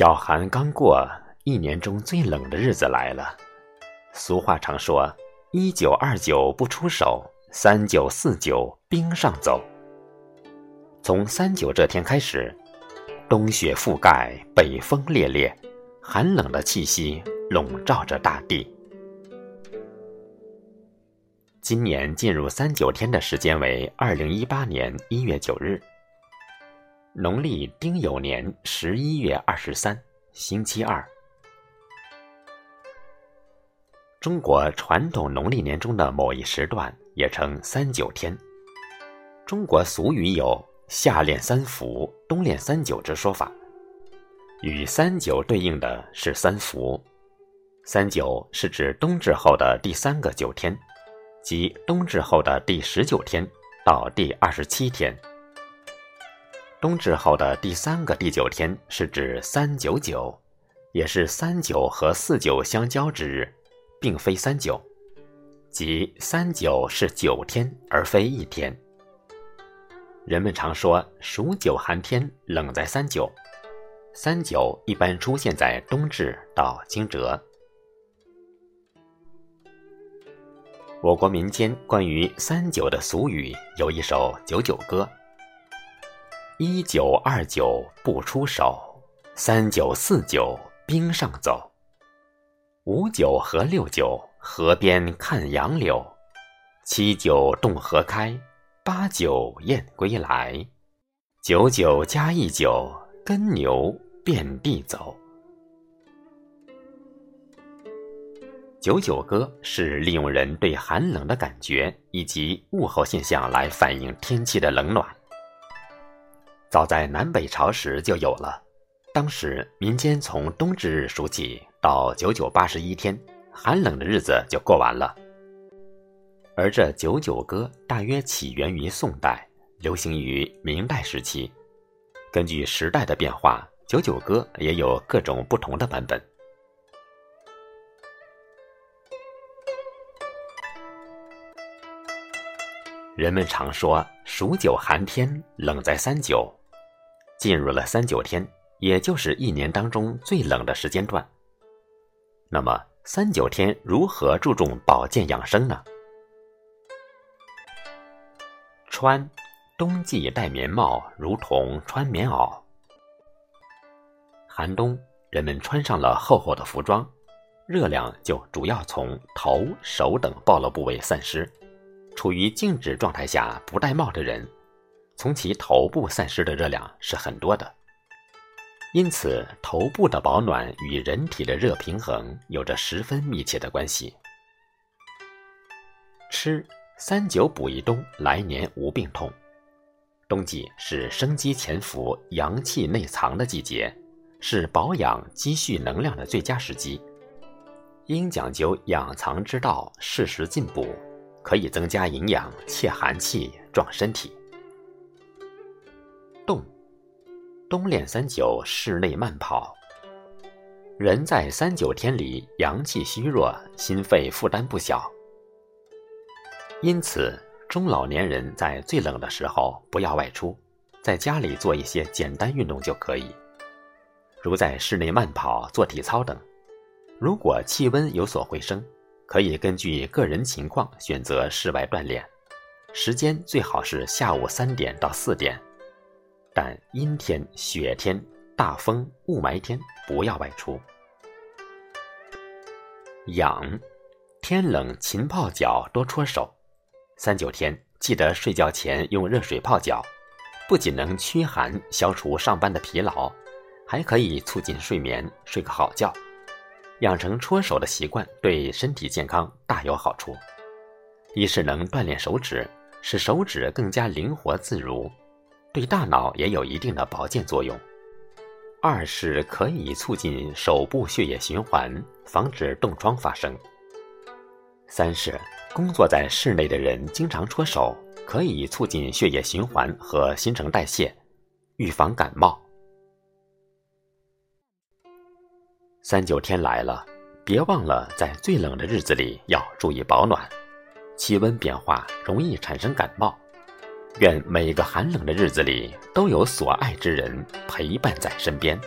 小寒刚过，一年中最冷的日子来了。俗话常说：“一九二九不出手，三九四九冰上走。”从三九这天开始，冬雪覆盖，北风烈烈，寒冷的气息笼罩着大地。今年进入三九天的时间为二零一八年一月九日。农历丁酉年十一月二十三，星期二。中国传统农历年中的某一时段也称三九天。中国俗语有“夏练三伏，冬练三九”之说法，与三九对应的是三伏。三九是指冬至后的第三个九天，即冬至后的第十九天到第二十七天。冬至后的第三个第九天是指三九九，也是三九和四九相交之日，并非三九，即三九是九天而非一天。人们常说数九寒天冷在三九，三九一般出现在冬至到惊蛰。我国民间关于三九的俗语有一首《九九歌》。一九二九不出手，三九四九冰上走。五九和六九河边看杨柳，七九洞河开，八九雁归来，九九加一九耕牛遍地走。九九歌是利用人对寒冷的感觉以及物候现象来反映天气的冷暖。早在南北朝时就有了，当时民间从冬至日数起，到九九八十一天，寒冷的日子就过完了。而这九九歌大约起源于宋代，流行于明代时期。根据时代的变化，九九歌也有各种不同的版本。人们常说数九寒天冷在三九。进入了三九天，也就是一年当中最冷的时间段。那么三九天如何注重保健养生呢？穿冬季戴棉帽，如同穿棉袄。寒冬，人们穿上了厚厚的服装，热量就主要从头、手等暴露部位散失。处于静止状态下不戴帽的人。从其头部散失的热量是很多的，因此头部的保暖与人体的热平衡有着十分密切的关系。吃三九补一冬，来年无病痛。冬季是生机潜伏、阳气内藏的季节，是保养积蓄能量的最佳时机。应讲究养藏之道，适时进补，可以增加营养、泄寒气、壮身体。冬练三九，室内慢跑。人在三九天里阳气虚弱，心肺负担不小，因此中老年人在最冷的时候不要外出，在家里做一些简单运动就可以，如在室内慢跑、做体操等。如果气温有所回升，可以根据个人情况选择室外锻炼，时间最好是下午三点到四点。但阴天、雪天、大风、雾霾天不要外出。养，天冷勤泡脚，多搓手。三九天记得睡觉前用热水泡脚，不仅能驱寒、消除上班的疲劳，还可以促进睡眠，睡个好觉。养成搓手的习惯，对身体健康大有好处。一是能锻炼手指，使手指更加灵活自如。对大脑也有一定的保健作用。二是可以促进手部血液循环，防止冻疮发生。三是工作在室内的人经常搓手，可以促进血液循环和新陈代谢，预防感冒。三九天来了，别忘了在最冷的日子里要注意保暖，气温变化容易产生感冒。愿每个寒冷的日子里都有所爱之人陪伴在身边。